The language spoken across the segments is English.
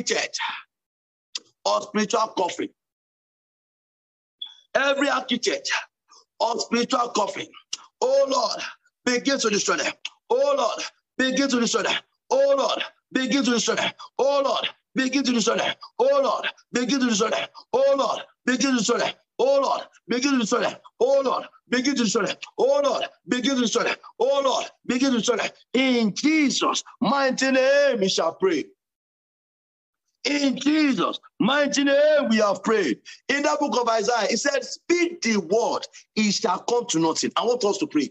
architect of spiritual coffin, every architect of spiritual coffin, oh Lord, begin to destroy them. Oh Lord, begin to destroy them. Oh Lord, begin to destroy them. Oh Lord, begin to destroy them. Oh Lord, begin to destroy them. Oh Lord, begin to destroy them. Oh Lord, begin to destroy them. Oh Lord, begin to destroy them. Oh Lord, begin to destroy them. Oh Lord, begin to destroy them. In Jesus' mighty name, we shall pray. In Jesus' mighty name, we have prayed. In that book of Isaiah, it said, Speak the word, it shall come to nothing. I want us to pray.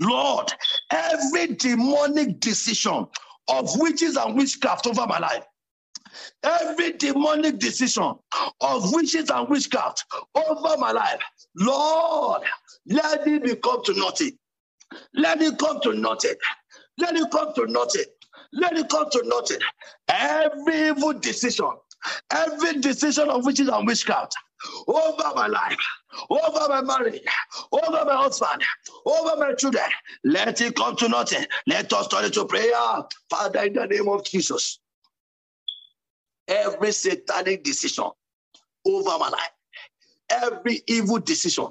Lord, every demonic decision of witches and witchcraft over my life, every demonic decision of witches and witchcraft over my life, Lord, let it become to nothing. Let it come to nothing. Let it come to nothing. Let it come to nothing. Every evil decision, every decision of witches and witchcraft over my life, over my marriage, over my husband, over my children, let it come to nothing. Let us turn to prayer. Father, in the name of Jesus, every satanic decision over my life, every evil decision,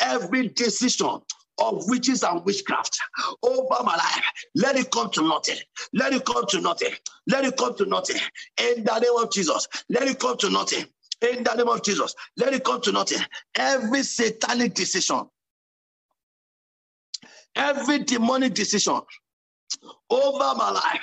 every decision of witches and witchcraft over my life. Let it come to nothing. Let it come to nothing. Let it come to nothing. In the name of Jesus, let it come to nothing. In the name of Jesus, let it come to nothing. Every satanic decision, every demonic decision over my life,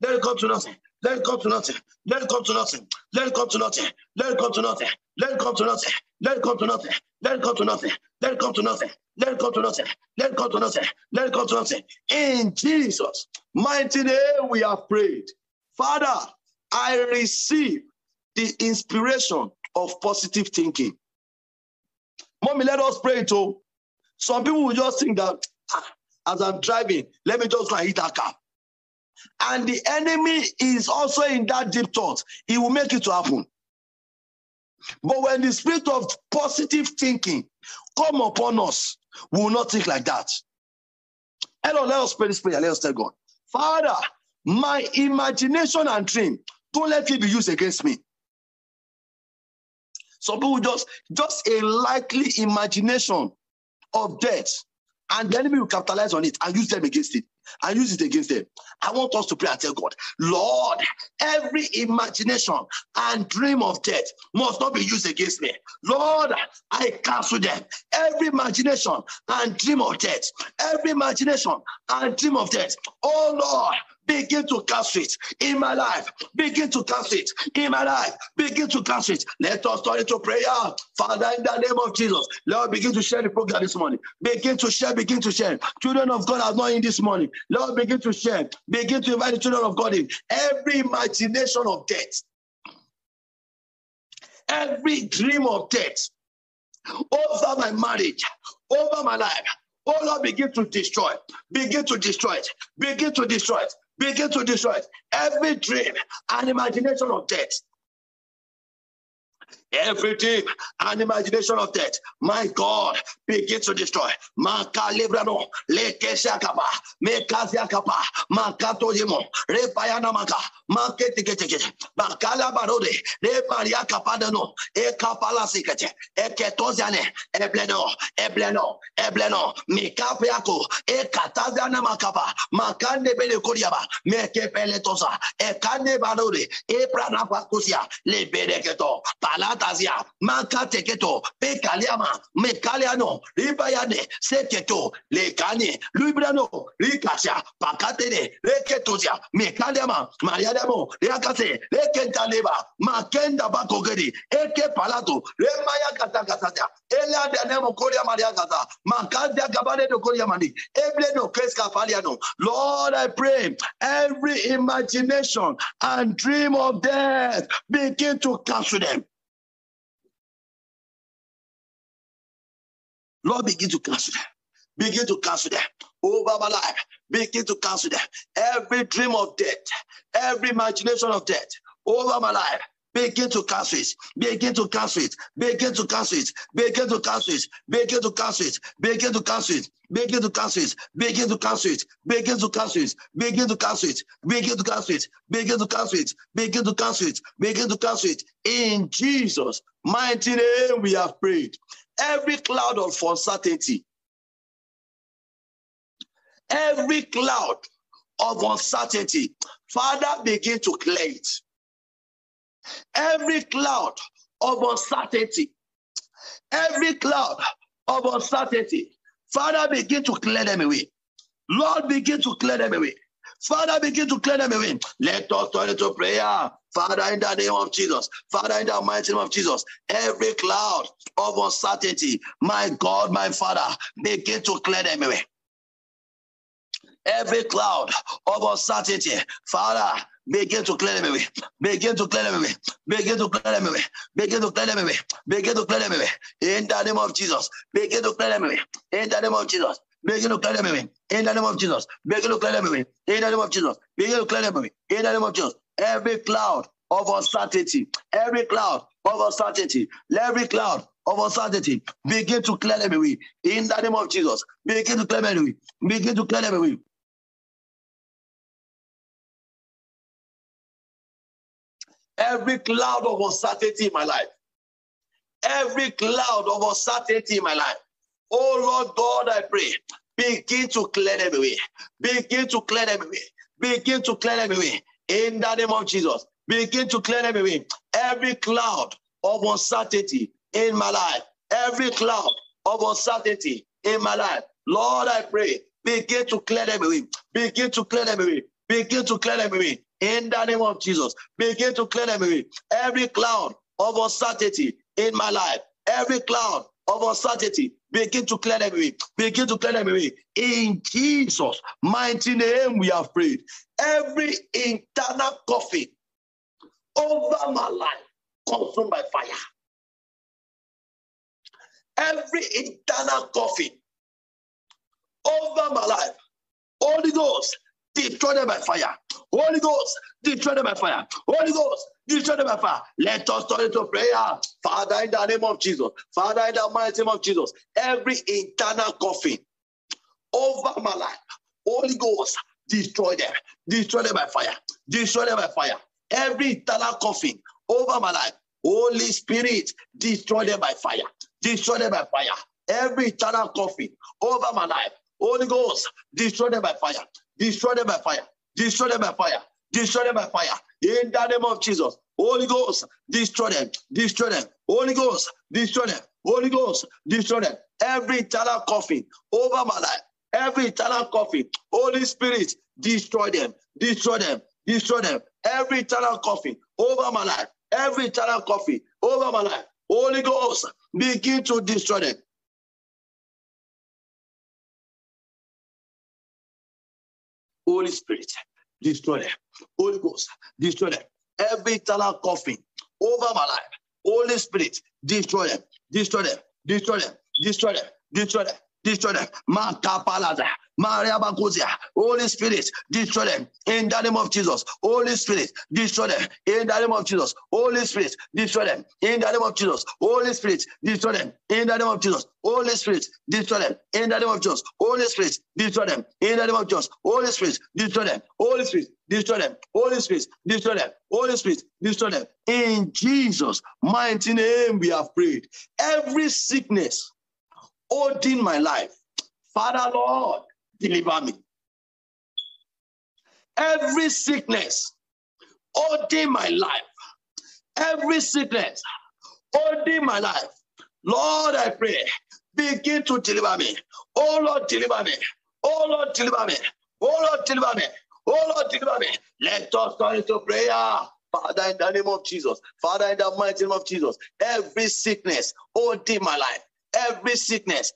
Let it come to nothing. Let it come to nothing. Let it come to nothing. Let it come to nothing. Let it come to nothing. Let it come to nothing. Let it come to nothing. Let it come to nothing. Let it come to nothing. Let it come to nothing. Let it come to nothing. Let it come to nothing. In Jesus' mighty name we have prayed. Father, I receive the inspiration of positive thinking. Mommy, let us pray too. Some people will just think that ah, as I'm driving, let me just go hit that car and the enemy is also in that deep thought, he will make it to happen. But when the spirit of positive thinking come upon us, we will not think like that. Hello, let us pray this prayer. Let us tell God, Father, my imagination and dream, don't let it be used against me. Some people just, just a likely imagination of death, and the enemy will capitalize on it and use them against it and use it against them. I want us to pray and tell God, Lord, every imagination and dream of death must not be used against me. Lord, I cancel them. Every imagination and dream of death, every imagination and dream of death. Oh Lord, Begin to cast it in my life. Begin to cast it in my life. Begin to cast it. Let us turn into prayer. Father, in the name of Jesus, Lord, begin to share the program this morning. Begin to share, begin to share. Children of God are not in this morning. Lord, begin to share. Begin to invite the children of God in. Every imagination of death, every dream of death. Over my marriage, over my life, Oh Lord, begin to destroy, begin to destroy it, begin to destroy it, begin to destroy it. Every dream and imagination of death everything and imagination of death. My God, begin to destroy. Maka, maketikete, bakala barode, re maria capadano, e capala sikete, e ketosiane, e bleno, e bleno, e bleno, mikapiako, e kataziana makapa, makande bele kuriaba, meke palata Makatazia, Makateketo, Pekaliama, Mekaliano, Seketo, Rikasha, Pakatene, Mekaliama, Mariadamo, Makenda Bakogedi, Eke Palato, Gabane Mani, Kreska Paliano. Lord, I pray every imagination and dream of death begin to cancel them. Lord, begin to cancel them. Begin to cancel them over my life. Begin to cancel them. Every dream of death, every imagination of death over my life. Begin to cancel it. Begin to cancel it. Begin to cancel it. Begin to cancel it. Begin to cancel it. Begin to cancel it. Begin to cancel it. Begin to cancel it. Begin to cancel it. Begin to cancel it. Begin to cancel it. Begin to cancel it. Begin to cancel it. Begin to cancel it. In Jesus' mighty name, we have prayed. Every cloud of uncertainty, every cloud of uncertainty, Father, begin to clear it. Every cloud of uncertainty, every cloud of uncertainty, Father, begin to clear them away. Lord, begin to clear them away. Father, begin to clear them away. Let us turn into prayer. Father, in the name of Jesus. Father, in the mighty name of Jesus. Every cloud of uncertainty, my God, my Father, begin to clear them away. Every cloud of uncertainty, Father, begin to clear them away. Begin to clear them away. Begin to clear them away. Begin to clear them away. Begin to clear them away. In the name of Jesus. Begin to clear them away. In the name of Jesus. Begin to them away. In the name of Jesus. Begin to clear them away. In the name of Jesus. Begin to clear them away. In the name of Jesus. Every cloud of uncertainty, every cloud of uncertainty, every cloud of uncertainty, begin to clear them away. In the name of Jesus. Begin to clear them away. Begin to clear them away. Every cloud of uncertainty in my life. Every cloud of uncertainty in my life. Oh Lord God, I pray. Begin to clear them away. Begin to clear them away. Begin to clear them away. In the name of Jesus. Begin to clear them away. Every cloud of uncertainty in my life. Every cloud of uncertainty in my life. Lord, I pray. Begin to clear them away. Begin to clear them away. Begin to clear them away in the name of Jesus. Begin to clear them away. Every cloud of uncertainty in my life, every cloud of uncertainty, begin to clear them away. Begin to clear them away. In Jesus' mighty name, we have prayed. Every internal coffin over my life, consumed by fire. Every internal coffin over my life, Holy Ghost, destroy them by fire. Holy Ghost, destroy them by fire. Holy Ghost, destroy them by fire. Let us turn into prayer. Father, in the name of Jesus. Father, in the mighty name of Jesus. Every internal coffin over my life. Holy Ghost, destroy them. Destroy them by fire. Destroy them by fire. Every internal coffin over my life. Holy Spirit, destroy them by fire. Destroy them by fire. Every internal coffin over my life. Holy Ghost, destroy them by fire. Destroy them by fire. Destroy them by fire. Destroy them by fire. In the name of Jesus. Holy Ghost, destroy them. Destroy them. Holy Ghost, destroy them. Holy Ghost, destroy them. Every eternal coffin over my life. Every eternal coffin. Holy Spirit, destroy them. Destroy them. Destroy them. Every eternal coffin over my life. Every eternal coffin over my life. Holy Ghost, begin to destroy them. Holy Spirit, destroy them. Holy Ghost, destroy them. Every eternal coffin over my life. Holy Spirit, destroy them. Destroy them. Destroy them. Destroy them. Destroy them destroy them. Holy Spirit, destroy them in the name of Jesus. Holy Spirit, destroy them in the name of Jesus. Holy Spirit, destroy them in the name of Jesus. Holy Spirit, destroy them in the name of Jesus. Holy Spirit, destroy them in the name of Jesus. Holy Spirit, destroy them in the name of Jesus. Holy Spirit, destroy them. Holy Spirit, destroy them. Holy Spirit, destroy them. Holy Spirit, destroy them. In Jesus' mighty name, we have prayed. Every sickness holding my life. Father, Lord, deliver me. Every sickness holding my life, every sickness holding my life. Lord, I pray, begin to deliver me. Oh Lord, deliver me. Oh Lord, deliver me. Oh Lord, deliver me. Oh Lord, deliver me. Let us turn into prayer. Father, in the name of Jesus. Father, in the mighty name of Jesus. Every sickness holding my life. Every sickness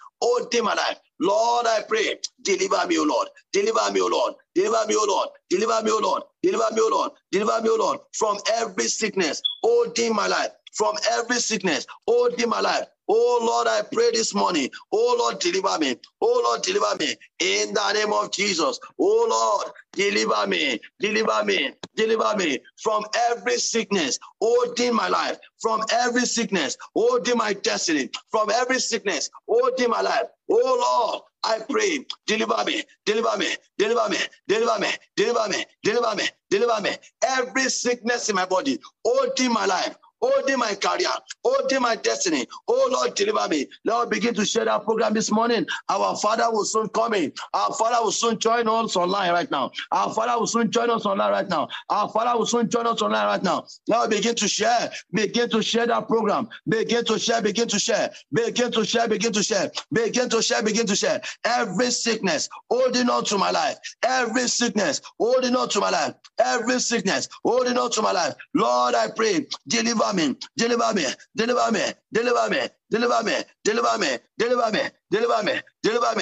my life. Lord, I pray, deliver me, O Lord. Deliver me, O Lord. Deliver me, O Lord. Deliver me, O Lord. Deliver me, O Lord. Deliver me, O Lord, from every sickness holding my life. From every sickness holding my life. Oh Lord, I pray this morning. Oh Lord, deliver me. Oh Lord, deliver me. In the name of Jesus. Oh Lord, deliver me. Deliver me. Deliver me from every sickness holding my life. From every sickness holding my destiny. From every sickness holding my life. Oh Lord, I pray, deliver me, deliver me, deliver me, deliver me, deliver me, deliver me, deliver me. Every sickness in my body, holding my life, holding my career, holding my destiny. Oh Lord, deliver me. Lord, begin to share that program this morning. Our Father will soon come in. Our Father will soon join us online right now. Our Father will soon join us online right now. Our Father will soon join us online right now. Now begin to share. Begin to share that program. Begin to share. Begin to share. Begin to share. Begin to share. Begin to share. Begin to share. Every sickness holding on to my life. Every sickness holding on to my life. Every sickness holding on to my life. Lord, I pray, deliver me, deliver me, deliver me, deliver me, deliver me, deliver me, deliver me, deliver me, deliver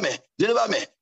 me, deliver me,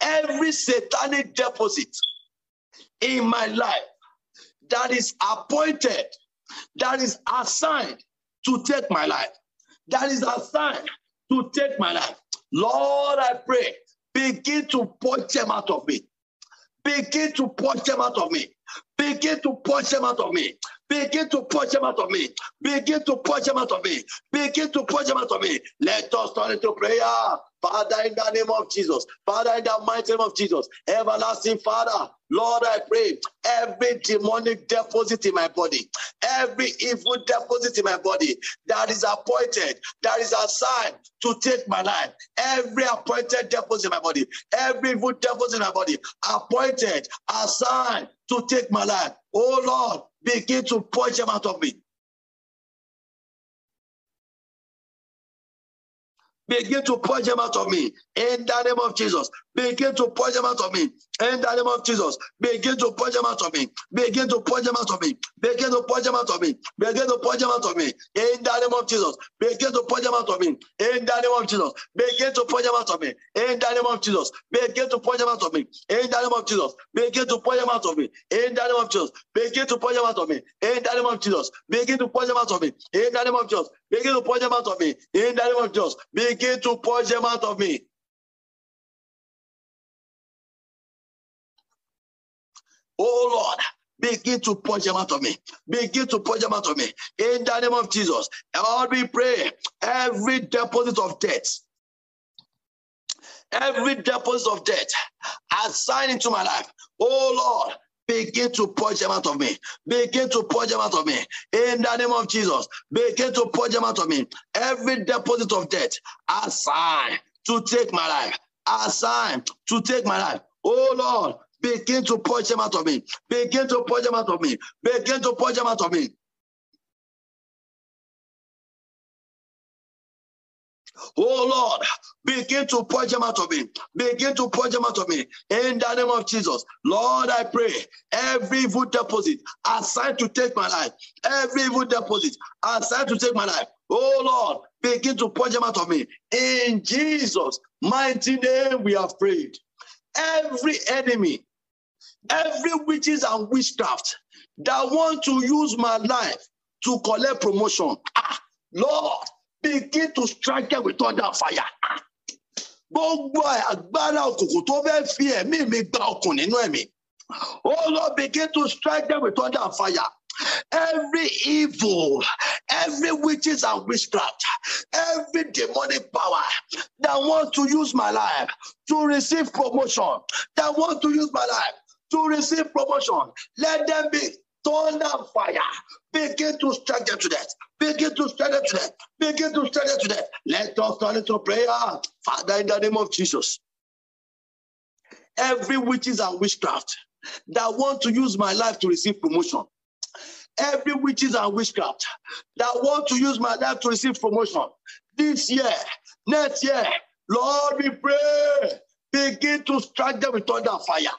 every satanic deposit in my life that is appointed, that is assigned to take my life, that is assigned to take my life. Lord, I pray, begin to punch them out of me. Begin to punch them out of me. Begin to punch them out of me. Begin to push them out of me. Begin to push them out of me. Begin to push them out of me. Let us turn into prayer. Father, in the name of Jesus. Father, in the mighty name of Jesus. Everlasting Father, Lord, I pray every demonic deposit in my body, every evil deposit in my body that is appointed, that is assigned to take my life, every appointed deposit in my body, every evil deposit in my body, appointed, assigned to take my life. Oh Lord, begin to purge them out of me. Begin to purge them out of me in the name of Jesus. Begin to push them out of me in the name of Jesus. Begin to push them out of me. Begin to push them out of me. Begin to push them out of me. Begin to push them out of me in the name of Jesus. Begin to push them out of me in the name of Jesus. Begin to push them out of me in the name of Jesus. Begin to push them out of me in the name of Jesus. Begin to push them out of me in the name of Jesus. Begin to push them out of me in the name of Jesus. Begin to push them out of me in the name of Jesus. Begin to push them out of me in the name of Jesus. Begin to push them out of me. Oh Lord, begin to push them out of me. Begin to push them out of me. In the name of Jesus. Lord, we pray every deposit of debt, every deposit of debt assigned into my life. Oh Lord, begin to push them out of me. Begin to push them out of me. In the name of Jesus, begin to push them out of me. Every deposit of debt assigned to take my life, assigned to take my life. Oh Lord, begin to push them out of me. Begin to push them out of me. Begin to push them out of me. Oh Lord, begin to push them out of me. Begin to push them out of me. In the name of Jesus. Lord, I pray every evil deposit assigned to take my life, every evil deposit assigned to take my life. Oh Lord, begin to push them out of me. In Jesus' mighty name, we have prayed. Every enemy, every witches and witchcraft that want to use my life to collect promotion. Ah, Lord, begin to strike them with thunder fire. Gbogbo agbára òkùnkùn tó fẹ́ fi ẹ̀mí mi gba ọkùn nínú ẹ̀mí. Oh Lord, begin to strike them with thunder and fire. Every evil, every witches and witchcraft, every demonic power that wants to use my life to receive promotion, that wants to use my life to receive promotion, let them be thunder fire. Begin to strike them to death. Begin to strike them to death. Begin to strike them to death. Let us turn into prayer. Father, in the name of Jesus. Every witches and witchcraft that want to use my life to receive promotion. Every witches and witchcraft that want to use my life to receive promotion this year, next year, Lord, we pray, begin to strike them with thunder fire.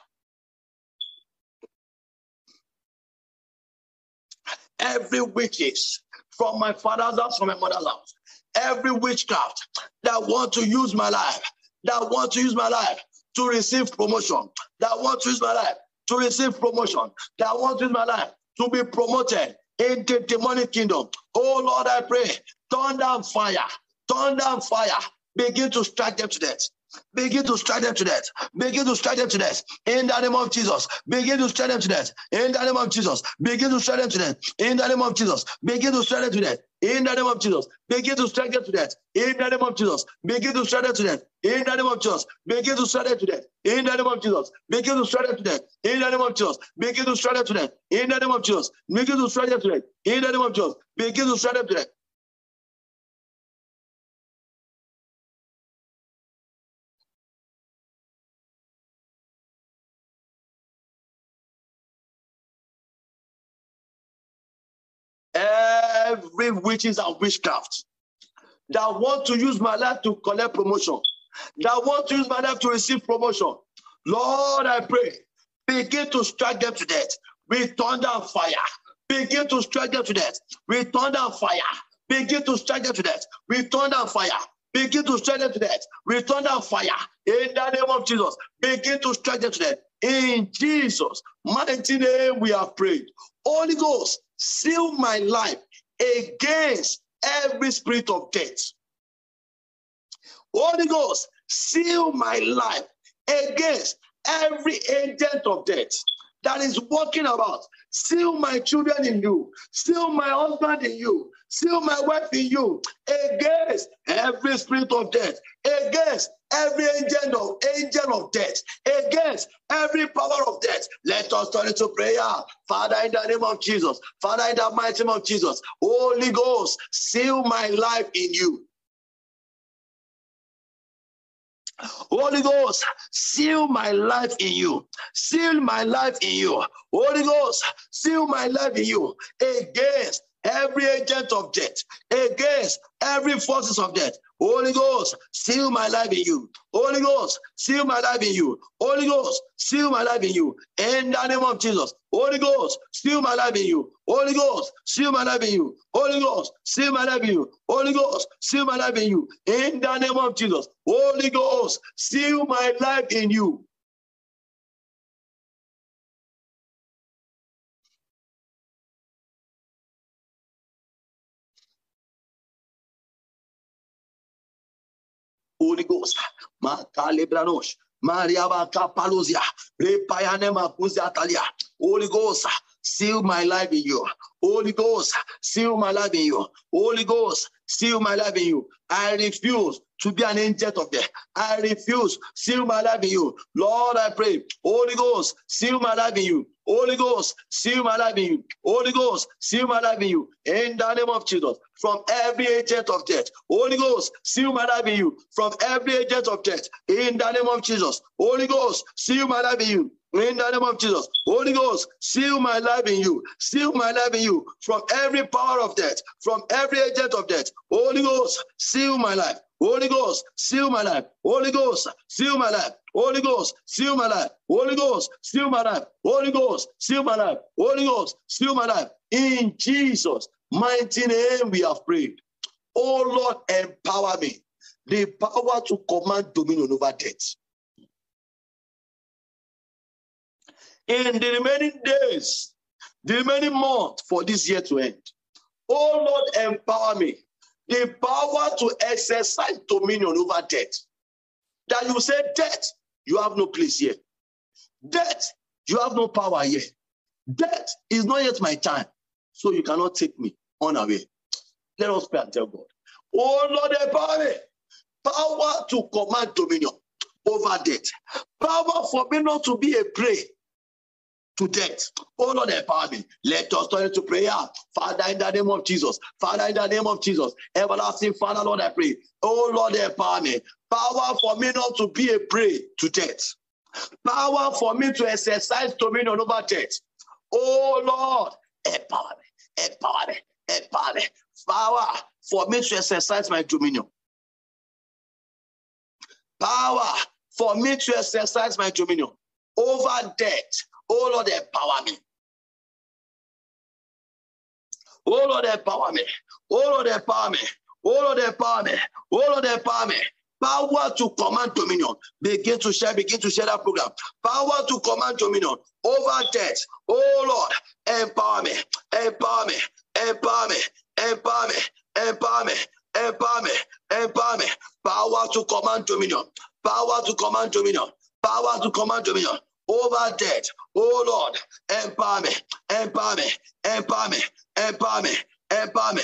Every witches from my father's house, from my mother's house, every witchcraft that want to use my life, that want to use my life to receive promotion, that want to use my life to receive promotion, that want to use my life to be promoted in the demonic kingdom. Oh Lord, I pray, turn down fire, turn down fire, begin to strike them to death. Begin to strike them to death. Begin to strike them to death. In the name of Jesus. Begin to strike them to death. In the name of Jesus. Begin to strike them to death. In the name of Jesus. Begin to strike them to death. In the name of Jesus. Begin to strike them to death. In the name of Jesus. Begin to strike them to death. In the name of Jesus. Begin to strike them to death. In the name of Jesus. Begin to strike them to death. In the name of Jesus. Begin to strike them to death. In the name of Jesus. Begin to strike them to death. In the name of Jesus. Begin to strike them to death. Every witches and witchcraft that want to use my life to collect promotion, that want to use my life to receive promotion. Lord, I pray, begin to strike them to death with thunder and fire. Begin to strike them to death with thunder and fire. Begin to strike them to death with thunder and fire. Begin to strike them to death with thunder and fire. In the name of Jesus, begin to strike them to death. In Jesus' mighty name, we have prayed. Holy Ghost, seal my life against every spirit of death. Holy Ghost, seal my life against every agent of death that is walking about. Seal my children in you. Seal my husband in you. Seal my wife in you. Against every spirit of death. Against every angel of angel of death. Against every power of death. Let us turn into prayer. Father, in the name of Jesus. Father, in the mighty name of Jesus. Holy Ghost, seal my life in you. Holy Ghost, seal my life in you. Seal my life in you. Holy Ghost, seal my life in you against every agent of death, against every forces of death. Holy Ghost, seal my life in you. Holy Ghost, seal my life in you. Holy Ghost, seal my life in you. In the name of Jesus. Holy Ghost, seal my life in you. Holy Ghost, seal my life in you. Holy Ghost, seal my life in you. Holy Ghost, seal my life in you. In the name of Jesus. Holy Ghost, seal my life in you. Holy Ghost. Makalebranos. Maria Kapaluzia. Repayane Makuzia Talia. Holy Ghost. Seal my life in you. Holy Ghost, seal my life in you. Holy Ghost, seal my life in you. I refuse to be an angel of death. I refuse. Seal my life in you. Lord, I pray. Holy Ghost, seal my life in you. Holy Ghost, seal my life in you. Holy Ghost, seal my life in you. In the name of Jesus, from every agent of death. Holy Ghost, seal my life in you. From every agent of death. In the name of Jesus. Holy Ghost, seal my life in you. In the name of Jesus. Holy Ghost, seal my life in you. Seal my life in you. From every power of death. From every agent of death. Holy Ghost, seal my life. Holy Ghost, seal my life. Holy Ghost, seal my life. Holy Ghost, seal my life. Holy Ghost, seal my life. Holy Ghost, seal my life. Holy Ghost, seal my life. In Jesus' mighty name we have prayed. Oh Lord, empower me. The power to command dominion over death. In the remaining days, the remaining month for this year to end. Oh Lord, empower me the power to exercise dominion over death. That you say, death, you have no place here. Death, You have no power here. Death is not yet my time, so you cannot take me on away. Let us pray and tell God. Oh Lord, empower me. Power to command dominion over death. Power for me not to be a prey to death. Oh Lord, empower me. Let us turn into prayer. Father, in the name of Jesus. Father, in the name of Jesus. Everlasting Father, Lord, I pray. Oh Lord, empower me. Power for me not to be a prey to death. Power for me to exercise dominion over death. Oh Lord, empower me. Empower me. Empower me. Power for me to exercise my dominion. Power for me to exercise my dominion over death Oh Lord, empower me. Oh Lord, empower me. Oh Lord, empower me. Oh Lord, empower me. Oh Lord, empower me. Power to command dominion. Begin to share, begin to share that program. Power to command dominion over death. Oh Lord, empower me, empower me, empower me, empower me, empower me, empower me, empower me. Power to command dominion. Power to command dominion. Power to command dominion over death. Oh Lord, empower me, empower me, empower me, empower me, empower me,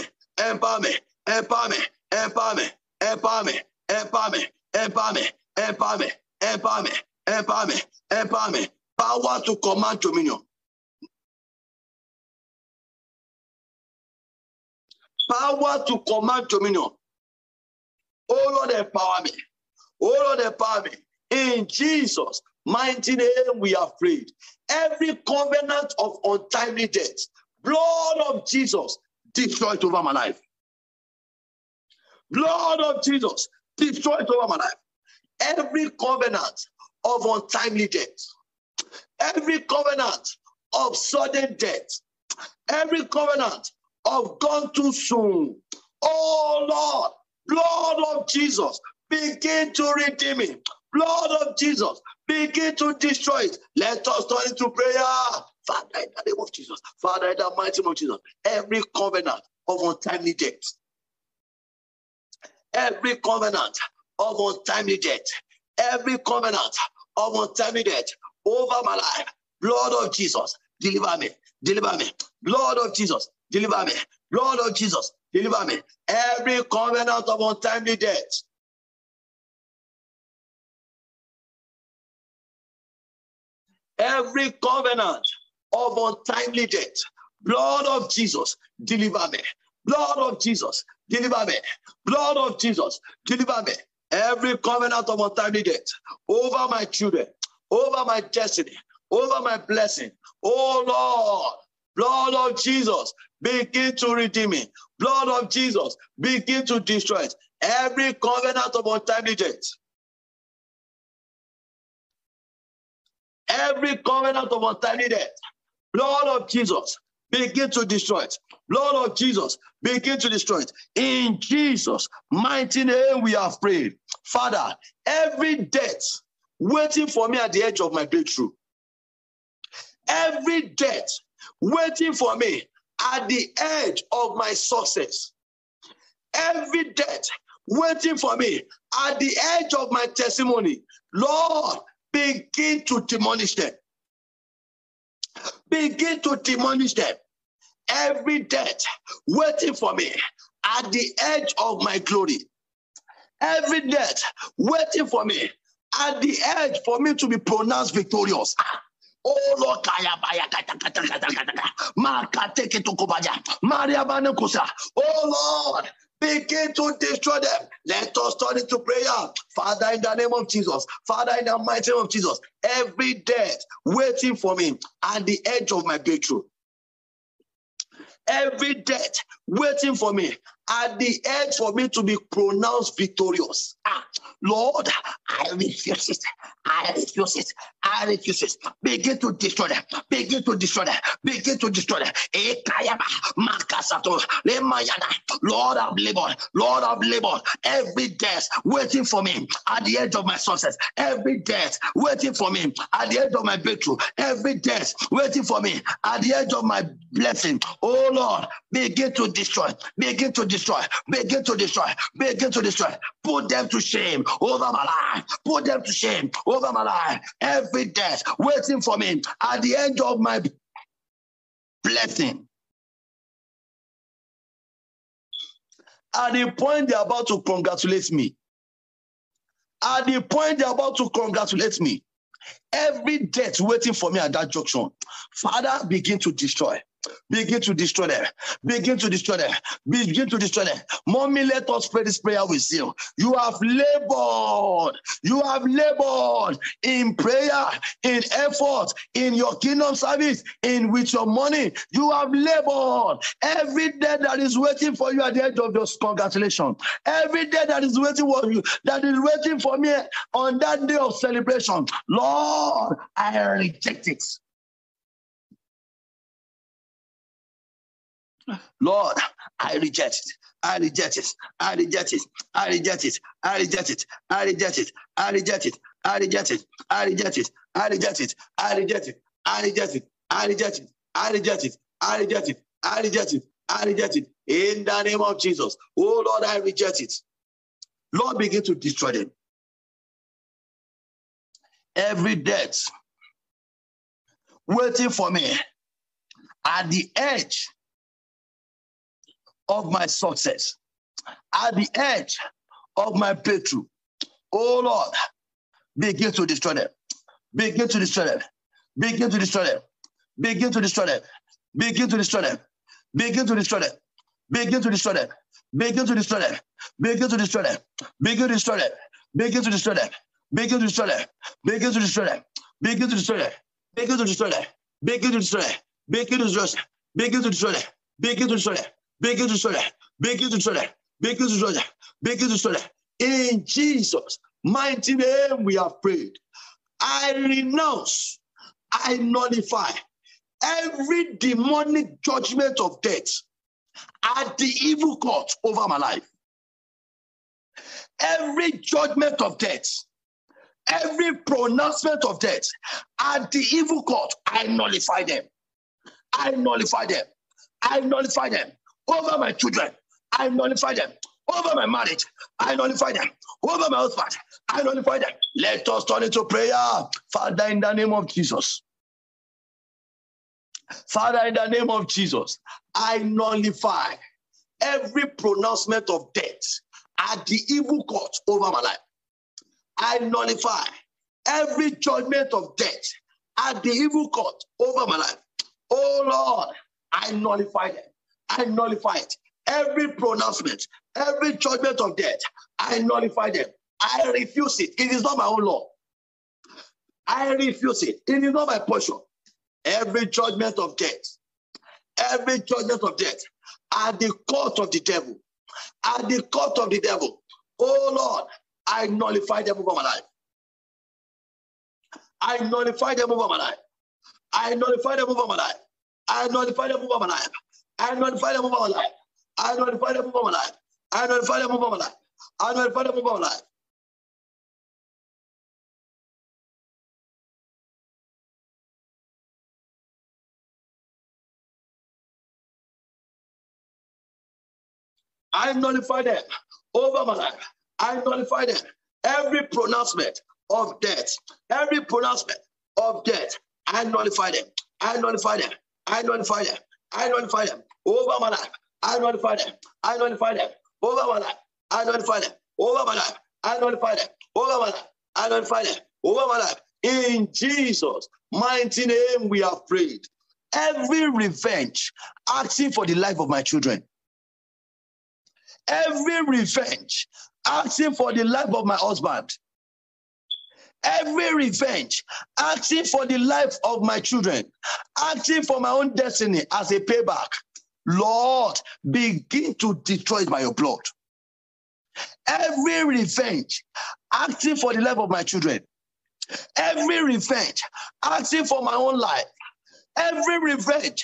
empower me, empower me, empower me, empower me, empower me, empower me, empower me, empower me, empower me, empower me. Power to command dominion. Power to command dominion. Oh Lord, empower me. Oh Lord, empower me. In Jesus' mighty name we are prayed. Every covenant of untimely death, blood of Jesus, destroy it over my life. Blood of Jesus, destroy it over my life. Every covenant of untimely death, every covenant of sudden death, every covenant of gone too soon. Oh Lord, blood of Jesus, begin to redeem me. Blood of Jesus, begin to destroy it. Let us turn into prayer. Father, in the name of Jesus. Father, in the mighty name of Jesus. Every covenant of untimely death, every covenant of untimely death, every covenant of untimely death over my life, blood of Jesus, deliver me, deliver me. Blood of Jesus, deliver me. Blood of Jesus, deliver me. Every covenant of untimely death every covenant of untimely death. Blood of Jesus, deliver me. Blood of Jesus, deliver me. Blood of Jesus, deliver me. Every covenant of untimely death over my children, over my destiny, over my blessing. Oh Lord, blood of Jesus, begin to redeem me. Blood of Jesus, begin to destroy it. Every covenant of untimely death Every covenant of untimely death, blood of Jesus, begin to destroy it. Blood of Jesus, begin to destroy it. In Jesus' mighty name, we have prayed. Father, every death waiting for me at the edge of my breakthrough, every death waiting for me at the edge of my success, every death waiting for me at the edge of my testimony, Lord, Begin to demolish them. Begin to demolish them. Every death waiting for me at the edge of my glory. Every death waiting for me at the edge for me to be pronounced victorious. Oh Lord. Oh Lord, Begin to destroy them. Let us turn into prayer. Father, in the name of Jesus. Father, in the mighty name of Jesus. Every death waiting for me at the edge of my breakthrough. Every death waiting for me at the edge for me to be pronounced victorious. Ah, Lord, I refuse it. I refuse it. I refuse it. Begin to destroy them. Begin to destroy them. Begin to destroy them. Lord, I've labored. Lord, I've labored. Every death waiting for me at the edge of my success. Every death waiting for me at the edge of my breakthrough. Every death waiting for me at the edge of my blessing. Oh Lord, begin to destroy. Begin to destroy destroy, begin to destroy, begin to destroy. Put them to shame over my life. Put them to shame over my life. Every death waiting for me at the end of my blessing. At the point they're about to congratulate me, at the point they're about to congratulate me, every death waiting for me at that junction, Father, begin to destroy. Begin to destroy them. Begin to destroy them. Begin to destroy them. Mommy, let us pray this prayer with you. You have labored. You have labored in prayer, in effort, in your kingdom service, in with your money. You have labored. Every day that is waiting for you at the end of your congratulations. Every day that is waiting for you, that is waiting for me on that day of celebration. Lord, I reject it. Lord, I reject it. I reject it. I reject it. I reject it. I reject it. I reject it. I reject it. I reject it. I reject it. I reject it. I reject it. I reject it. I reject it. I reject it. I reject it. I reject it. I reject it. In the name of Jesus. Oh Lord, I reject it. Lord, begin to destroy them. Every death waiting for me at the edge of my success, at the edge of my breakthrough. Oh Lord, begin to destroy them. Begin to destroy them. Begin to destroy them. Begin to destroy them. Begin to destroy them. Begin to destroy them. Begin to destroy them. Begin to destroy them. Begin to destroy them. Begin to destroy them. Begin to destroy them. Begin to destroy them. Begin to destroy them. Begin to destroy them. Begin to destroy them. Begin to destroy them. Begin to destroy them. Begin to destroy them. Begin to destroy them. Begin to destroy that. Begin to destroy that. Begin to destroy that. Begin to destroy that. In Jesus' mighty name, we have prayed. I renounce, I nullify every demonic judgment of death at the evil court over my life. Every judgment of death, every pronouncement of death at the evil court, I nullify them. I nullify them. I nullify them over my children. I nullify them. Over my marriage, I nullify them. Over my husband, I nullify them. Let us turn into prayer. Father, in the name of Jesus. Father, in the name of Jesus, I nullify every pronouncement of death at the evil court over my life. I nullify every judgment of death at the evil court over my life. Oh Lord, I nullify them. I nullify it. Every pronouncement, every judgment of death, I nullify them. I refuse it. It is not my own law. I refuse it. It is not my portion. Every judgment of death, every judgment of death at the court of the devil, at the court of the devil. Oh Lord, I nullify them over my life. I nullify them over my life. I nullify them over my life. I nullify them over my life. I notify them of our life. I notify them of our life. I notify them of our life. I notify them of our life. I nullify them over my life. I nullify them. Every pronouncement of death, every pronouncement of death, I nullify them. I nullify them. I nullify them. I nullify them over my life. I nullify them. I nullify them over my life. I nullify them over my life. I nullify them over my life. I nullify them over my life. In Jesus' mighty name, we have prayed. Every revenge asking for the life of my children. Every revenge asking for the life of my husband. Every revenge, asking for the life of my children, asking for my own destiny as a payback. Lord, begin to destroy it by your blood. Every revenge, acting for the life of my children. Every revenge, acting for my own life. Every revenge,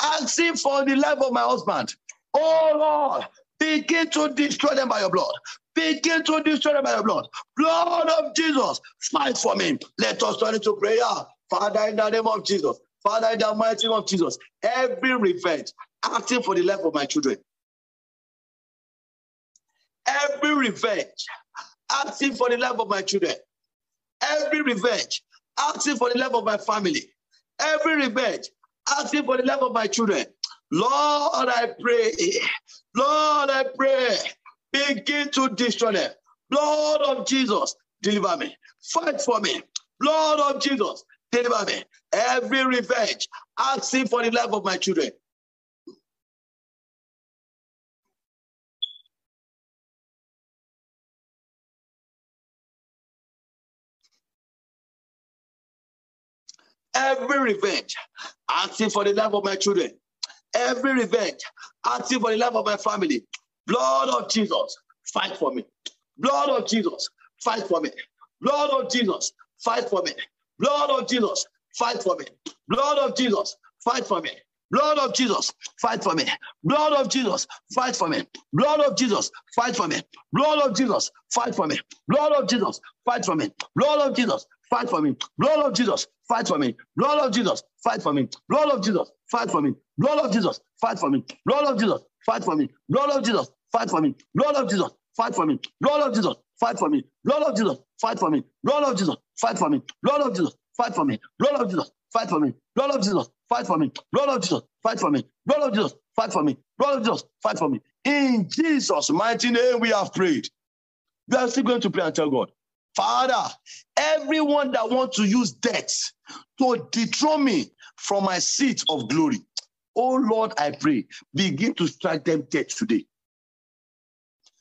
acting for the life of my husband. Oh Lord, begin to destroy them by your blood. Begin to destroy them by your blood. Blood of Jesus, fight for me. Let us turn into prayer. Father, in the name of Jesus. Father, in the mighty name of Jesus. Every revenge, acting for the life of my children. every revenge, acting for the life of my children, every revenge, acting for the life of my family, every revenge, acting for the life of my children. Lord, I pray, Lord, I pray, begin to destroy them. Lord of Jesus, deliver me. Fight for me. Lord of Jesus, deliver me. Every revenge, asking for the life of my children. Every revenge, asking for the life of my children. Every revenge, asking for the life of my family. Blood of Jesus, fight for me. Blood of Jesus, fight for me. Blood of Jesus, fight for me. Blood of Jesus, fight for me. Blood of Jesus, fight for me. Blood of Jesus, fight for me. Blood of Jesus, fight for me. Blood of Jesus, fight for me. Blood of Jesus, fight for me. Blood of Jesus, fight for me. Blood of Jesus, fight for me. Blood of Jesus, fight for me. Blood of Jesus, fight for me. Blood of Jesus, fight for me. Blood of Jesus, fight for me. Blood of Jesus, fight for me. Blood of Jesus, fight for me. Blood of Jesus, fight for me. Blood of Jesus, fight for me. Blood of Jesus, fight for me. Blood of Jesus, fight for me. Blood of Jesus, fight for me. Blood of Jesus, fight for me. Blood of Jesus, fight for me. Blood of Jesus, fight for me. Blood of Jesus, fight for me. Blood of Jesus, fight for me. In Jesus' mighty name, we have prayed. We are still going to pray and tell God, Father, everyone that wants to use death to dethrone me from my seat of glory, oh Lord, I pray, begin to strike them dead today.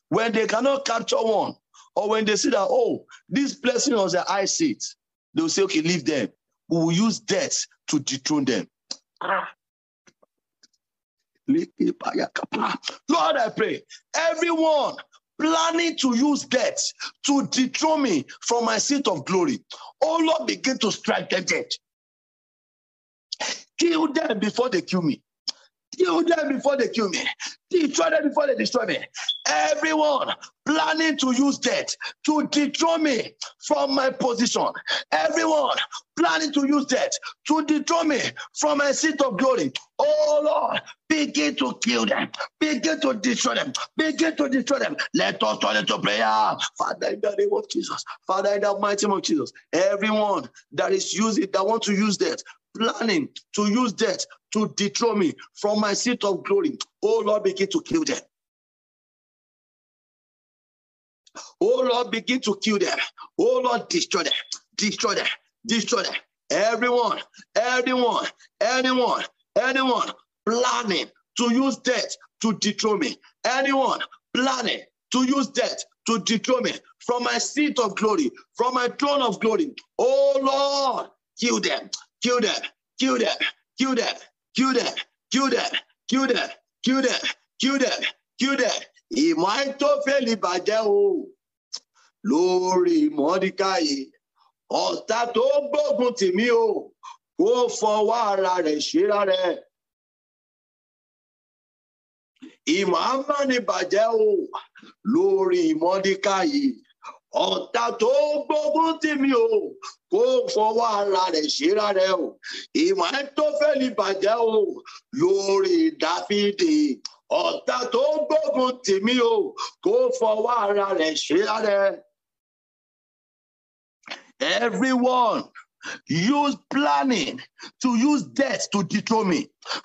When they cannot capture one, or when they see that, oh, this blessing was a high seat, they'll say, okay, leave them. We will use death to dethrone them. Ah. Lord, I pray, everyone planning to use death to dethrone me from my seat of glory. Oh Lord, begin to strike them dead. Kill them before they kill me. Kill them before they kill me. Destroy them before they destroy me. Everyone planning to use death to dethrone me from my position. Everyone planning to use death to dethrone me from my seat of glory. Oh Lord, begin to kill them. Begin to destroy them. Begin to destroy them. Let us turn into prayer. Father, in the name of Jesus. Father, in the mighty name of Jesus. Everyone that is using, that want to use death planning to use death to dethrone me from my seat of glory. Oh Lord, begin to kill them. Oh Lord, begin to kill them. Oh Lord, destroy them, destroy them, destroy them. Everyone, everyone, anyone, anyone planning to use death to dethrone me. Anyone planning to use death to dethrone me from my seat of glory, from my throne of glory. Oh Lord, kill them, kill them, kill them, kill them, kill them, kill them, kill them. Ìmọ̀ àìtófẹ́lì bàjẹ́ o lórí Mọ́díkáyì. Ọ̀tá tó gbógun tìmí o kó fọwọ́ ara rẹ̀ ṣera rẹ̀. Ìmọ̀ àmánibàjẹ́ o lórí Mọ́díkáyì ọ̀tá tó gbógun tì mí o kó fọwọ́ ara rẹ̀ ṣera rẹ̀ o ìmọ̀ tó fẹ́ lè bàjẹ́ o lórí dáfídì ọ̀tá tó gbógun tì mí o kó fọwọ́ ara rẹ̀ ṣera rẹ̀. Everyone use planning to use death to dethrone me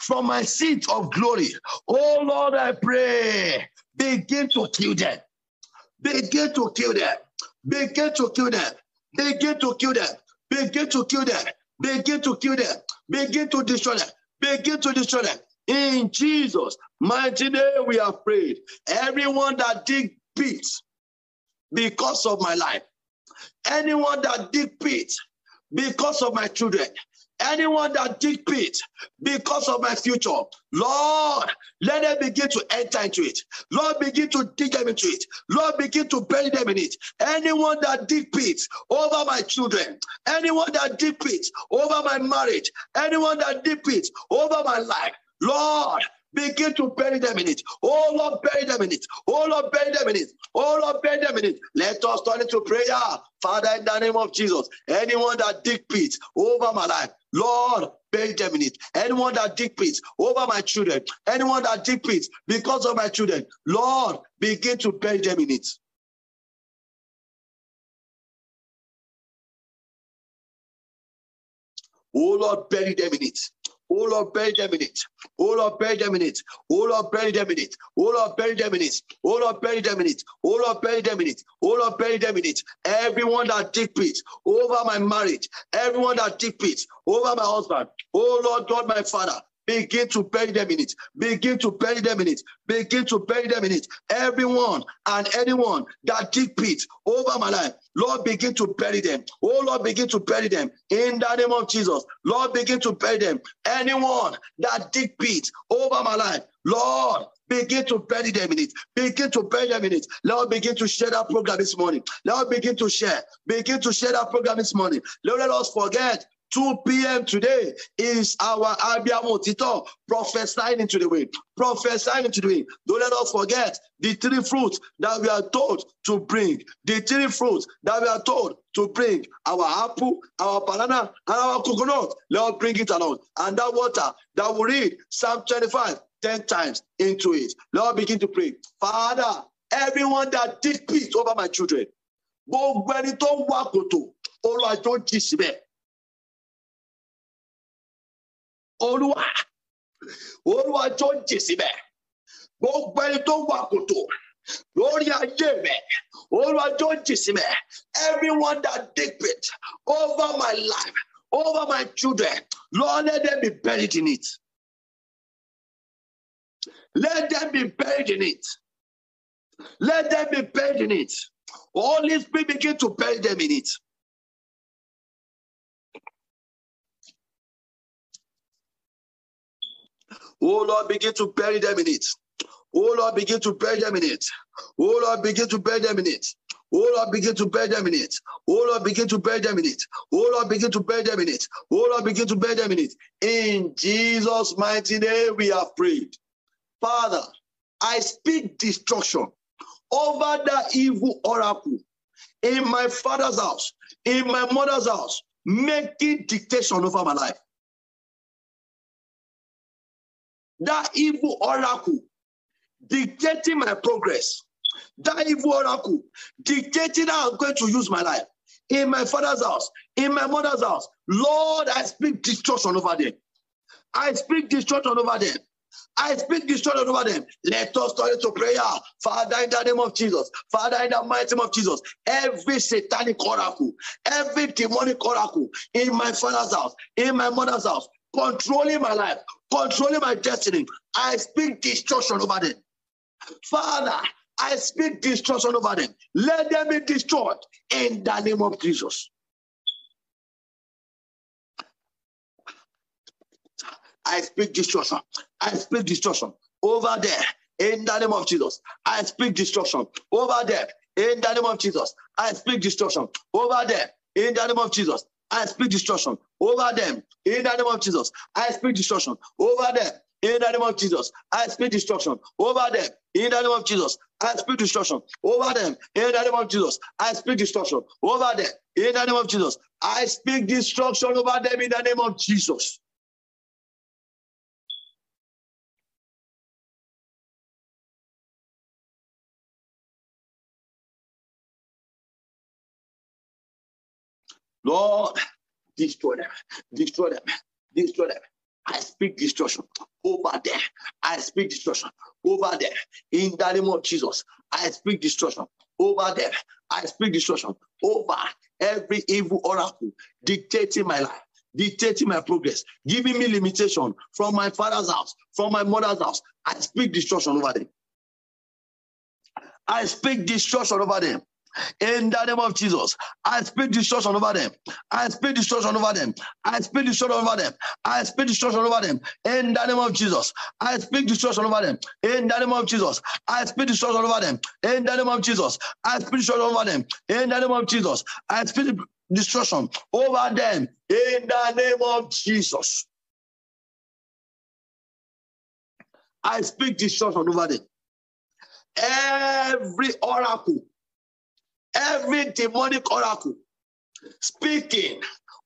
from my seat of glory. Oh Lord, I pray, begin to kill them. Begin to kill them. Begin to kill them. Begin to kill them. Begin to kill them. Begin to kill them. Begin to destroy them. Begin to destroy them. In Jesus' mighty name, we have prayed. Everyone that dig pits because of my life, anyone that dig pits because of my children, Anyone that dig pit because of my future, Lord, let them begin to enter into it. Lord, begin to dig them into it. Lord, begin to bury them in it. Anyone that dig pit over my children, anyone that dig pit over my marriage, anyone that dig pit over my life, Lord, Begin to bury them in it. Oh Lord, bury them in it. Oh Lord, bury them in it. Oh Lord, bury them in it. Let us turn into prayer. Father, in the name of Jesus, anyone that dig pits over my life, Lord, bury them in it. Anyone that dig pits over my children, anyone that dig pits because of my children, Lord, begin to bury them in it. Oh Lord, bury them in it. Oh Lord, bury them in it. Oh Lord, bury them in it. Oh Lord, bury them in it. Oh Lord, bury them in it. Oh Lord, them in it. Oh Lord, them in it. Oh Lord, them in it. Everyone that dig pits over my marriage, everyone that dig pits over my husband. Oh Lord God, my Father, Begin to bury them in it. Begin to bury them in it. Begin to bury them in it. Everyone and anyone that dig pit over my life, Lord, begin to bury them. Oh, Lord, begin to bury them in the name of Jesus. Lord, begin to bury them. Anyone that dig pit over my life, Lord, Begin to bury them in it. Begin to bury them in it. Lord, begin to share that program this morning. Lord, begin to share. Begin to share that program this morning. Lord, let us forget 2 p.m. today is our Abiamo Tito prophesying into the wind. Prophesying into the wind. Don't let us forget the three fruits that we are told to bring. The three fruits that we are told to bring our apple, our banana, and our coconut. Let us bring it along. And that water that we read Psalm 25 10 times into it. Lord, begin to pray. Father, everyone that did peace over my children, gbogbo ẹni tó wá kòtò olùwàjò jì síbẹ̀ olúwa olúwa tó jì síbẹ̀ gbogbo ẹni tó wà kòtò lórí ayé rẹ olúwa tó jì síbẹ̀ everyone that dig pit over my life over my children lord let them be buried in it. Let them be buried in it. Let them be buried in it. Holy spirit begin to bury them in it Oh Lord, begin to bury them in it. Oh Lord, begin to bury them in it. Oh Lord, begin to bury them in it. Oh Lord, begin to bury them in it. Oh Lord, begin to bury them in it. Oh Lord, begin to bury them in it. Oh Lord, begin to bury them in it. In Jesus' mighty name, we have prayed. Father, I speak destruction over that evil oracle in my father's house, in my mother's house, making dictation over my life. That evil oracle dictating my progress, that evil oracle dictating how I'm going to use my life in my father's house, in my mother's house. Lord, I speak destruction over them. I speak destruction over them. I speak destruction over them. Let us turn to prayer. Father, in the name of Jesus. Father, in the mighty name of Jesus. Every satanic oracle, every demonic oracle in my father's house, in my mother's house, controlling my life, controlling my destiny. I speak destruction over them. Father, I speak destruction over them. Let them be destroyed in the name of Jesus. I speak destruction. I speak destruction over there in the name of Jesus. I speak destruction over there in the name of Jesus. I speak destruction over there in the name of Jesus. I speak destruction over them in the name of Jesus. I speak destruction over them in the name of Jesus. I speak destruction over them in the name of Jesus. I speak destruction over them in the name of Jesus. I speak destruction over them in the name of Jesus. I speak destruction over them in the name of Jesus. Lord, destroy them, destroy them, destroy them. I speak destruction over there. I speak destruction over there. In the name of Jesus, I speak destruction over there. I speak destruction over every evil oracle dictating my life, dictating my progress, giving me limitation from my father's house, from my mother's house. I speak destruction over them. I speak destruction over them. In the name of Jesus, I speak destruction over them. I speak destruction over them. I speak destruction over them. I speak destruction over them. In the name of Jesus, I speak destruction over them. In the name of Jesus, I speak destruction over them. In the name of Jesus, I speak destruction over them. In the name of Jesus, I speak destruction over them. In the name of Jesus. I speak destruction over them. Every oracle, every demonic oracle speaking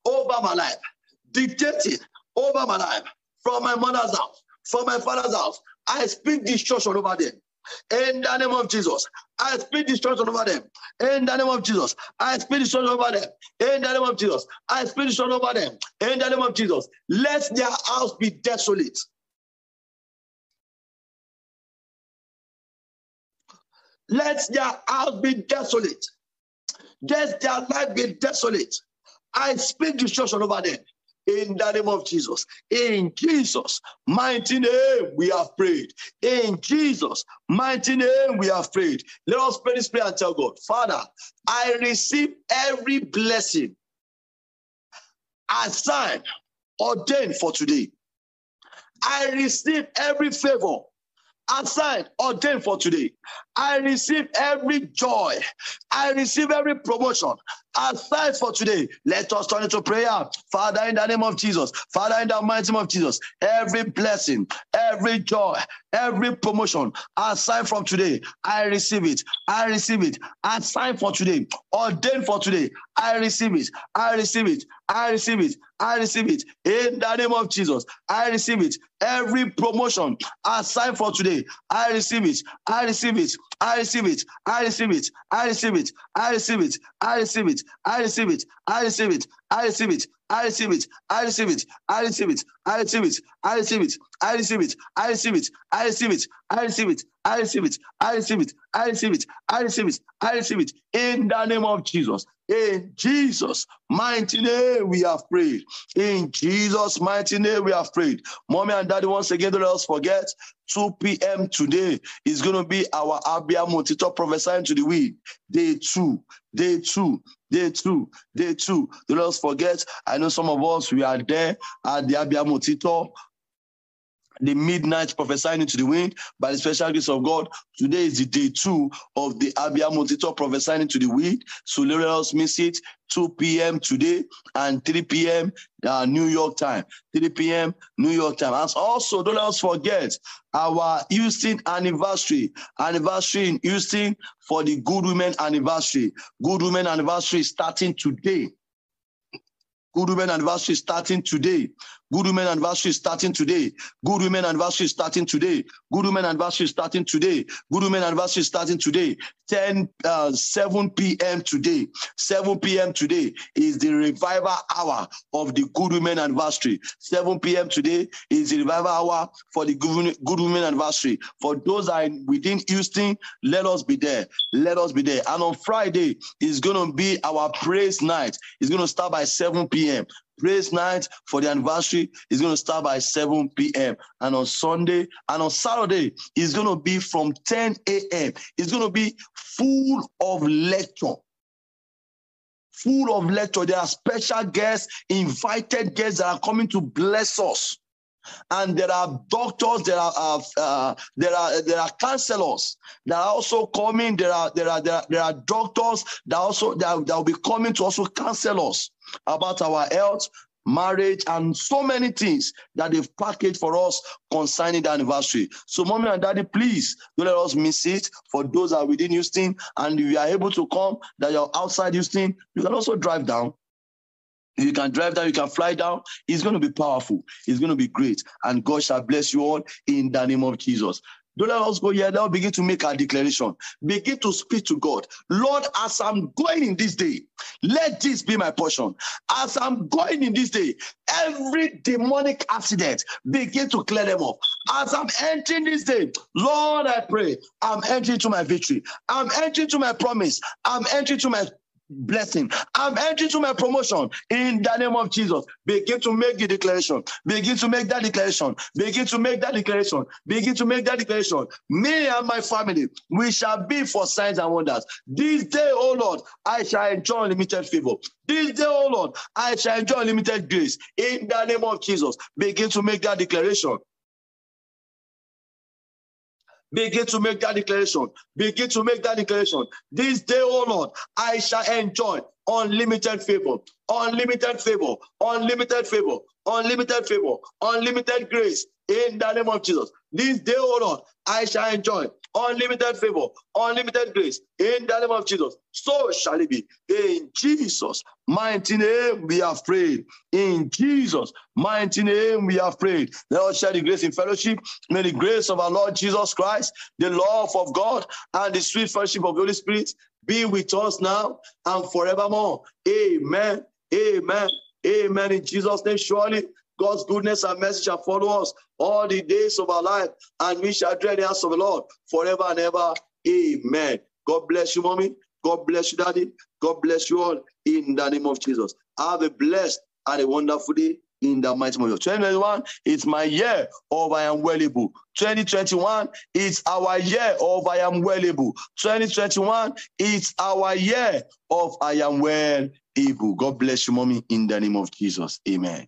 over my life, dictating over my life from my mother's house, from my father's house. I speak destruction over them. In the name of Jesus, I speak destruction over them. In the name of Jesus, I speak destruction over them. In the name of Jesus, I speak destruction over them. In the name of Jesus, let their house be desolate. Let their house be desolate. Let their life be desolate. I speak destruction over them in the name of Jesus. In Jesus' mighty name, we have prayed. In Jesus' mighty name, we have prayed. Let us pray this prayer and tell God, Father, I receive every blessing assigned, ordained for today. I receive every favor assigned, ordained for today. I receive every joy. I receive every promotion assigned for today. Let us turn into prayer. Father, in the name of Jesus. Father, in the mighty name of Jesus. Every blessing, every joy, every promotion assigned from today. I receive it. I receive it. Assigned for today. Ordained for today. I receive it. I receive it. I receive it. I receive it. In the name of Jesus. I receive it. Every promotion assigned for today. I receive it. I receive it. I receive it. I receive it. I receive it. I receive it. I receive it. I receive it. I receive it. I receive it. I receive it. I receive it. I receive it. I receive it. I receive it. I receive it. I receive it. I receive it. I receive it. I receive it. I receive it. I receive it. I receive it. I receive it. In the name of Jesus. In Jesus' mighty name, we have prayed. In Jesus' mighty name, we have prayed. Mommy and daddy, once again, don't let us forget 2 p.m. today is going to be our Abia Motito prophesying to the week. Day two, day two, day two, day two. Don't let us forget. I know some of us, we are there at the Abia Motito the midnight prophesying into the wind by the special grace of God. Today is the day two of the Abia Motito prophesying into the wind. So let us miss it. 2 p.m. today and 3 p.m. Uh, New York time. 3 p.m. New York time. And also, don't let us forget our Houston anniversary. Anniversary in Houston for the Good Women anniversary. Good Women anniversary starting today. Good Women anniversary starting today. Good Women anniversary starting today. Good Women anniversary starting today. Good Women anniversary starting today. Good Women anniversary starting today. 10, uh, 7 p.m. today. 7 p.m. today is the revival hour of the Good Women anniversary. 7 p.m. today is the revival hour for the Good, Good Women anniversary. For those that are within Houston, let us be there. Let us be there. And on Friday is going to be our praise night. It's going to start by 7 p.m p.m. Praise night for the anniversary is going to start by 7 p.m. And on Sunday and on Saturday, it's going to be from 10 a.m. It's going to be full of lecture. Full of lecture. There are special guests, invited guests that are coming to bless us and there are doctors there are uh, uh, there are there are counselors that are also coming there are there are there are, there are doctors that also that, that will be coming to also counsel us about our health marriage, and so many things that they've packaged for us concerning the anniversary. So, mommy and daddy, please don't let us miss it. For those that are within Houston and if you are able to come, that you're outside Houston, you can also drive down you can drive down, you can fly down. It's going to be powerful. It's going to be great. And God shall bless you all in the name of Jesus. Don't let us go here. Now begin to make our declaration. Begin to speak to God. Lord, as I'm going in this day, let this be my portion. As I'm going in this day, every demonic accident, begin to clear them off. As I'm entering this day, Lord, I pray, I'm entering to my victory. I'm entering to my promise. I'm entering to my blessing. I'm entering to my promotion in the name of Jesus. Begin to make the declaration. Begin to make that declaration. Begin to make that declaration. Begin to make that declaration. Me and my family, we shall be for signs and wonders. This day, oh Lord, I shall enjoy unlimited favor. This day, oh Lord, I shall enjoy unlimited grace. In the name of Jesus, begin to make that declaration. Begin to make that declaration. Begin to make that declaration. This day, oh Lord, I shall enjoy unlimited favor, unlimited favor, unlimited favor, unlimited favor, unlimited grace in the name of Jesus. This day, oh Lord, I shall enjoy unlimited favor, unlimited grace in the name of Jesus. So shall it be. In Jesus' mighty name, we have prayed. In Jesus' mighty name, we have prayed. Let us share the grace in fellowship. May the grace of our Lord Jesus Christ, the love of God, and the sweet fellowship of the Holy Spirit be with us now and forevermore. Amen. Amen. Amen. In Jesus' name, surely God's goodness and mercy shall follow us all the days of our life, and we shall dread the house of the Lord forever and ever. Amen. God bless you, mommy. God bless you, daddy. God bless you all in the name of Jesus. Have a blessed and a wonderful day in the mighty name of 2021 it's my year of I am well able. 2021 it's our year of I am well able. 2021 it's our year of I am well able. God bless you, mommy, in the name of Jesus. Amen.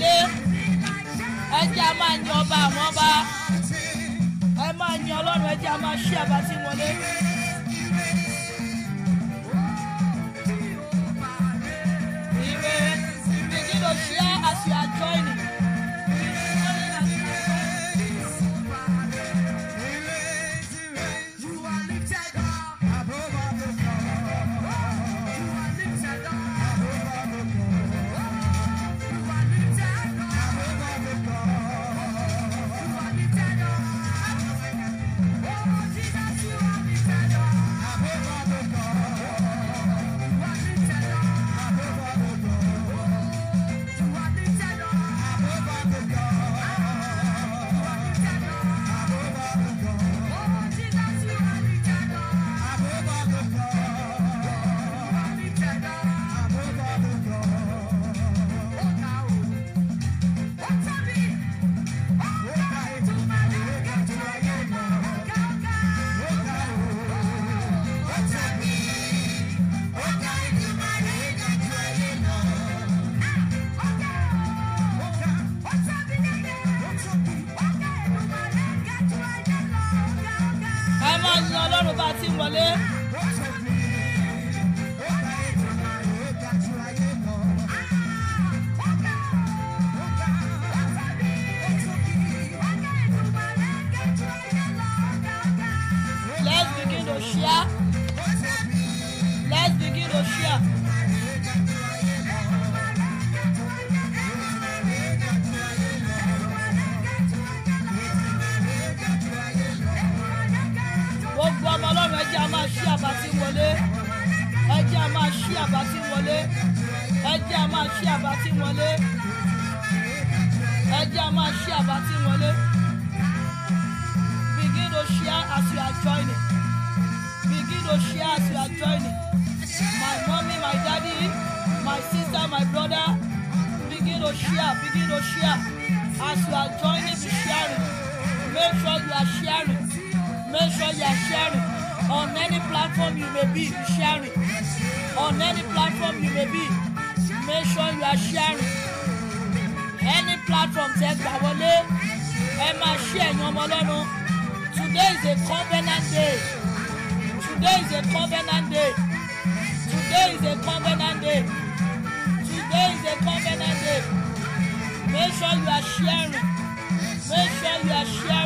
tẹ̀lé ẹ jẹ́ a máa yan ọba àwọn ọba ẹ máa yan ọlọ́run ẹ jẹ́ a máa ṣí àbá wọlé.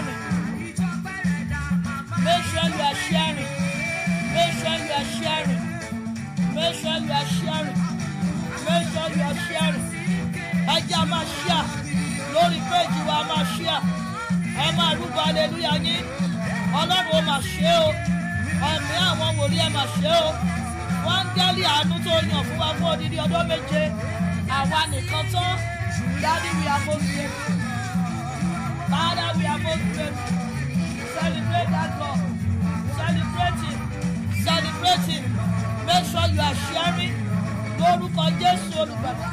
Sharing. Make sure you are sharing. Make sure you are sharing. Make sure you are sharing. Make sure you are sharing. Ẹ jẹ́ a máa share lórí péjì wa a máa share. Ẹ máa rúbọ aleluya yín. Ọlọ́run ó máa ṣe o. Ẹ̀mí àwọn wòlíì ẹ máa ṣe o. Wáńgẹ́lì àánú tó yàn fún wa fún odidi ọdún méje. Àwa nìkan tán. Daddy we are grateful. Father we are most grateful. Celebrate that Lord. Celebrate Him. Celebrate Him. Make sure you are sharing. Lórúkọ Jésù olùgbàlà.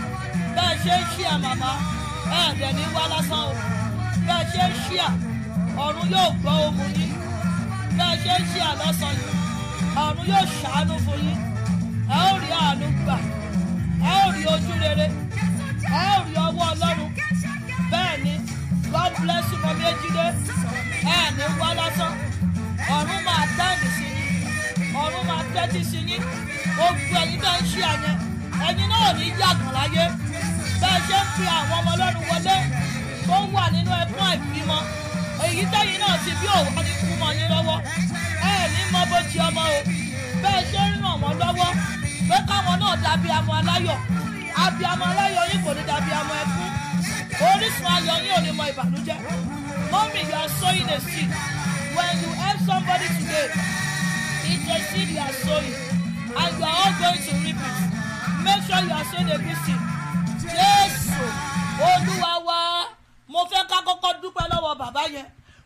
Bẹ́ẹ̀ ṣe ń ṣíà màmá. Ẹ dẹ̀ ní wá lásán o. Bẹ́ẹ̀ ṣe ń ṣíà. Ọ̀run yóò gbọ́ ohùn yín. Bẹ́ẹ̀ ṣe ń ṣíà lọ́sàn yìí. Ọ̀run yóò ṣàánú fún yín. Ẹ ó rí àánú gbà. Ẹ ó rí ojú rere. Ẹ ó rí ọwọ́ Ọlọ́run. Bẹ́ẹ̀ ni, God bless you, Mọ̀mí Ejide ẹ ní wá lásán ọ̀run máa dáàbì sí yín. Ọ̀run máa tẹ́tí sí yín. Gbogbo ẹ̀yin tó ń ṣe àyẹn ẹ̀yin náà ní yàgàn láyé. Bẹ́ẹ̀ ṣe ń fi àwọn ọmọ ọlọ́run wọlé tó wà nínú ẹkún àìbímọ. Èyí tẹ́yìn náà ti bí òwò ní kú mọ́ yín lọ́wọ́. Ẹ ní mọ bó ti ọmọ o. Bẹ́ẹ̀ ṣe ń ràn wọ́n lọ́wọ́ pé káwọn náà dàbí amọ aláyọ̀. Abiyamọ aláyọ̀ yín kò ní dàbí amọ ẹkún orísun ayọ̀ yín ò ní mọ ìbànújẹ́ Mommy, you are sowing a seed. When you help somebody today, it's a seed you are sowing, and you are all going to reap it. Make sure you are sowing a good seed. Jésù Olúwa wa, mo fẹ́ ká kọ́kọ́ dúpẹ́ lọ́wọ́ bàbá yẹn.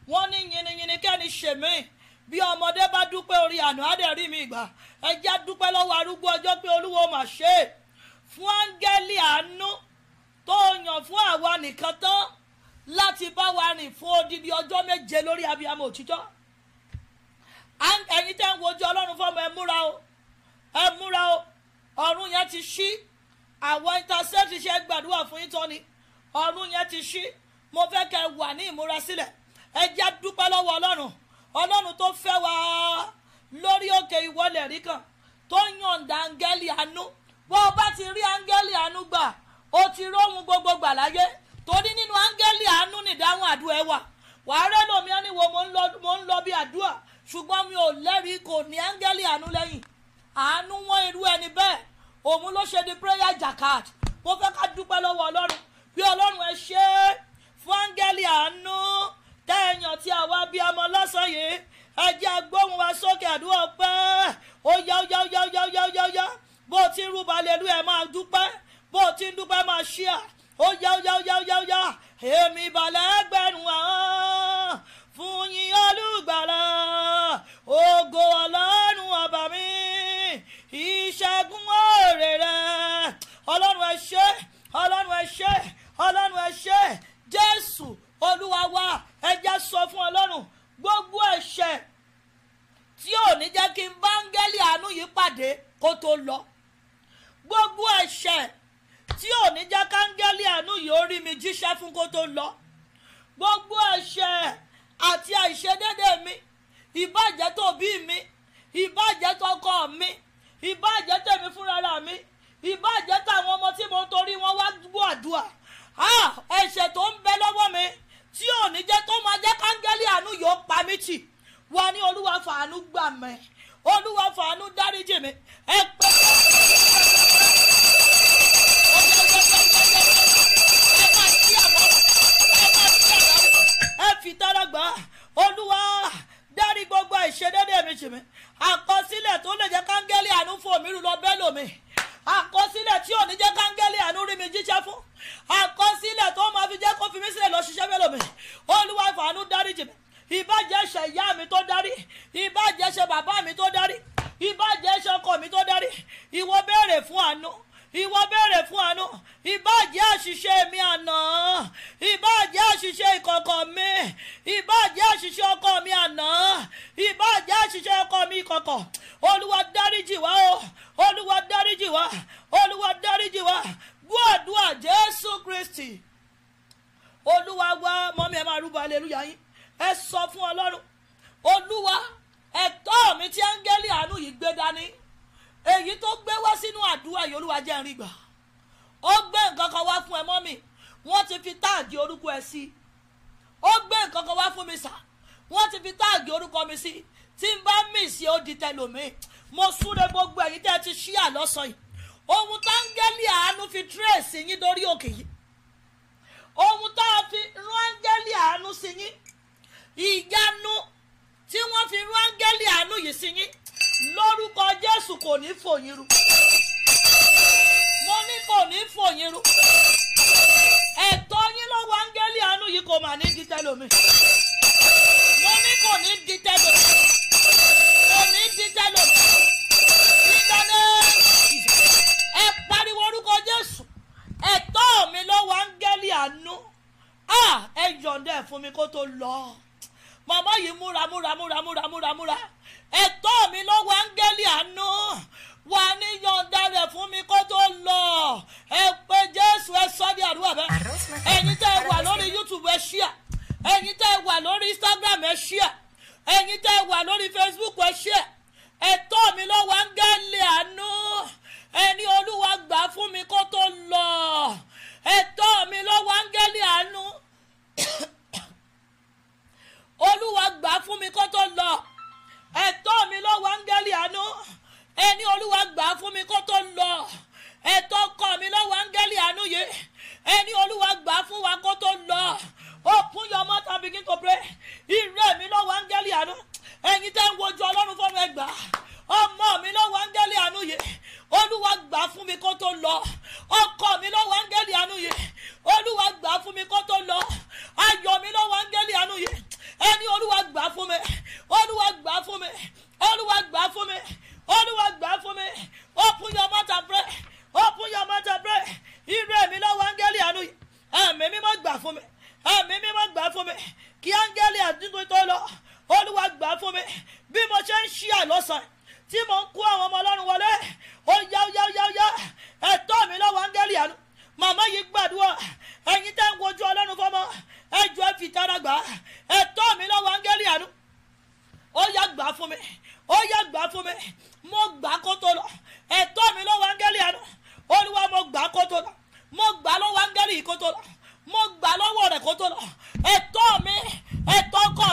Wọ́n ní yìnyínyìnyín kẹ́ni ṣèmí. Bí ọmọdé bá dúpẹ́ orí àná, á dẹ̀ rí mi gbà. Ẹ jẹ́ dúpẹ́ lọ́wọ́ arúgbó ọjọ́ pé Olúwo mà ṣe é. Fún áńgẹ́lì àánú tó yàn fún àwa nìkan tán láti bá wa rìn fún odidi ọjọ́ méje lórí abiyamọ òtítọ́. Ẹ̀yin tẹ́ ń wojú ọlọ́run fọ́mọ ẹ múra o ẹ múra o. Ọ̀run yẹn ti ṣí. Àwọn intercept ṣe gbàdúrà fún yín tán ni. Ọ̀run yẹn ti ṣí. Mo fẹ́ kẹ́ wà ní ìmúrasílẹ̀. Ẹ jẹ́ dúpẹ́ lọ́wọ́ ọlọ́run. Ọlọ́run tó fẹ́ wá lórí òkè ìwọlẹ̀ rí kan tó yànda áńgẹ́lì àánú. Bó o bá ti rí áńgẹ́lì àánú gbà o ti róhun gbogbo gbà láyé. Torí nínú áńgẹ́lì àánú nìdáhùn àdúrà ẹ wà. Wàá lómi ọ́ níwò mo ń lọ bí àdúrà. Ṣùgbọ́n mi ò lẹ́rìí kò ní áńgẹ́lì àánú lẹ́yìn. Àánú wọn irú ẹni bẹ́ẹ̀. Òun ló ṣe di prayer jacquard mo fẹ́ ká dúpẹ́ lọ́wọ́ ọlọ́run. Bí ọlọ́run ẹ ṣe é fún áńgẹ́lì àánú tẹ̀yàn tí àwa bí ọmọ lọ́sàn yìí ẹ jẹ́ agbóhùn wa sókè àdúrà pẹ́ ó yá ó yá ó yá ó yá ó yá bó ti ń rúbọ alẹ́lú ẹ̀ máa dúpẹ́ bó o ti ń dúpẹ́ máa ṣíà ó yá ó yá ó yá ó yá ó yá. Èmi balẹ̀ ẹgbẹ̀rún àwọn fún yín olùgbàlà. Ògo ọlọ́run ọba mi. Ìṣẹ́gun òrè rẹ̀. Ọlọ́run ẹ ṣé ọlọ́run ẹ ṣé ọlọ́run ẹ ṣé. Jésù olúwa wa ẹ jẹ́ sọ fún ọlọ́run. Gbogbo ẹ̀ṣẹ̀ tí ò ní jẹ́ kí n bá áńgẹ́lì àánú yìí pàdé kó tó lọ. Gbogbo ẹ̀ṣẹ̀ tí ò ní jẹ́ káńgẹ́lì àánú yìí ó rí mi jíṣẹ́ fún kó tó lọ. Gbogbo ẹ̀ṣẹ̀ àti àìṣedédé mi ìbàjẹ́ tó bí mi ìbàjẹ́ tọkọ mi ìbàjẹ́ tèmi fúnra mi ìbàjẹ́ táwọn ọmọ tí mo ń torí wọn wá gbọ́ àdúrà ẹ̀ṣẹ̀ tó ń bẹ lọ́wọ́ mi tí ò jẹ́ tó máa jẹ́ káńgẹ́lì àánú yóò pa mí tì. Wá ní olúwa fàánú gbà mẹ́ olúwa fàánú dáríjì mi ẹ pẹ́ mi. Jì mí àkọsílẹ̀ tó lè jẹ́ káńgẹ́lì àánú fún mi rú lọ bẹ́ẹ̀ lómi àkọsílẹ̀ tí ò ní jẹ́ káńgẹ́lì àánú rí mi jíṣẹ́ fún. Àkọsílẹ̀ tó máa fi jẹ́ kó fi mí sílẹ̀ lọ ṣiṣẹ́ bẹ́ẹ̀ lómi olúwa fàánú dáríjì mi ìbàjẹ́ ṣe ìyá mi tó dárí. Ìbàjẹ́ ṣe bàbá mi tó dárí. Ìbàjẹ́ ṣe ọkọ mi tó dárí. Ìwọ béèrè fún àánú ìwọ béèrè fún àánú. Ìbàjẹ́ àṣìṣe mi àná. Ìbàjẹ́ àṣìṣe ìkọ̀kọ̀ mi. Ìbàjẹ́ àṣìṣe ọkọ mi àná. Ìbàjẹ́ àṣìṣe ọkọ mi ìkọ̀kọ̀. Olúwa dáríjì wá o. Olúwa dáríjì wá. Olúwa dáríjì wá. Gbọ́ àdúrà jésù kristi. Olúwa wá mọ́mí ẹ máa rúbọ aleluya yín. Ẹ sọ fún ọlọ́run. Olúwa ẹ̀tọ́ mi tí áńgẹ́lì àánú yìí gbé dání èyí tó gbé wá sínú àdúrà yìí olúwa jẹ́ ń rí gbà. Ó gbé nǹkan kan wá fún ẹ mọ́mì. Wọ́n ti fi táàgì orúkọ ẹ sí. Ó gbé nǹkan kan wá fún mi sà. Wọ́n ti fi táàgì orúkọ mi sí. Tí n bá mì sí ó di tẹlòmíì mo súre gbogbo ẹ̀yin tẹ́ ẹ ti ṣí àlọ́sàn yìí. Ohun táńgẹ́lì àánú fi tírèsì yín dórí òkè yìí. Ohun tá a fi rán áńgẹ́lì àánú sí yín. Ìyanu tí wọ́n fi rán áńgẹ́lì àánú yìí sí yín lórúkọ jésù kò ní fòyín ru. Mo ní kò ní fòyín ru. Ẹ̀tọ́ yín lọ́wọ́ áńgẹ́lì àánú yìí kò mà ní di tẹlomi. Mo ní kò ní di tẹlomi. Kò ní di tẹlomi. Ìdáná ẹ pariwo orúkọ jésù. Ẹ̀tọ́ mi lọ́wọ́ áńgẹ́lì àánú. Ẹ yọ̀ǹda ẹ̀ fún mi kó tó lọ. Màmá yìí múra múra múra múra múra múra. ẹ̀tọ́ mi lọ́wọ́ áńgẹ́lì àánú wà ní yọ̀ǹda rẹ̀ fún mi kó tó lọ ẹ pé jésù ẹ sọ ní àdúrà bẹ́ẹ̀ ẹ̀yin tẹ́ ẹ wà lórí youtube ẹ ṣíà ẹ̀yin tẹ́ ẹ wà lórí instagram ẹ ṣíà ẹ̀yin tẹ́ ẹ wà lórí facebook ẹ ṣíà ẹ̀tọ́ mi lọ́wọ́ áńgẹ́lì àánú. Ẹni olúwa gbà fún mi kó tó lọ. Ẹ̀tọ́ mi lọ́wọ́ áńgẹ́lì àánú. Olúwa gbà fún mi kó tó lọ. Ẹ̀tọ́ mi lọ́wọ́ áńgẹ́lì àánú. Ẹni olúwa gbà fún mi kó tó lọ. Ẹ̀tọ́ kọ mi lọ́wọ́ áńgẹ́lì àánú yìí ẹni olúwa gbà fún wa kó tó lọ. Open your mouth and begin to pray. Ire mi lọ́wọ́ áńgẹ́lì àánú. Ẹ̀yin tẹ́ ń wojú ọlọ́run mi ẹgbàá ọmọ mi lọ́wọ́ áńgẹ́lì àánú yìí. Olúwa gbà fún mi kó tó lọ. Ọkọ mi lọ́wọ́ áńgẹ́lì àánú yìí. Olúwa gbà fún mi kó tó lọ. Ayọ̀ mi lọ́wọ́ áńgẹ́lì àánú yìí. Ẹni olúwa gbà fún mi. Olúwa gbà fún mi. Olúwa gbà fún mi. Olúwa gbà fún mi. Open your mouth and pray. Open your mouth and pray ire mi lọ́wọ́ áńgẹ́lì àánú yìí. Ẹ̀mí mímọ́ gbà fún mi. Ẹ̀mí mímọ́ gbà fún mi. Kí áńgẹ́lì àdúgbò tó lọ olúwa gbà fún mi. Bí mo ṣe ń ṣí àlọ́sàn tí mo ń kó àwọn ọmọ ọlọ́run wọlé ó yá ó yá ó yá ó yá. Ẹ̀tọ́ mi lọ́wọ́ áńgẹ́lì àánú. Màmá yìí gbàdúrà. Ẹ̀yin tẹ́ ń wojú ọlọ́run fọmọ ẹjọ́ ẹ fi tara gbà. Ẹ̀tọ́ mi lọ́wọ́ áńgẹ́lì àánú. Ó yá gbà fún mi. Ó yá gbà fún mi. Mo gbà kó tó lọ. Ẹ̀tọ́ mi lọ́wọ́ áńgẹ́lì àánú olúwa mo gbà kó tó lọ. Mo gbà lọ́wọ́ áńgẹ́lì kó tó lọ. Mo gbà lọ́wọ́ rẹ̀ kó tó lọ. Ẹ̀tọ́ mi ẹ̀tọ́ ọkọ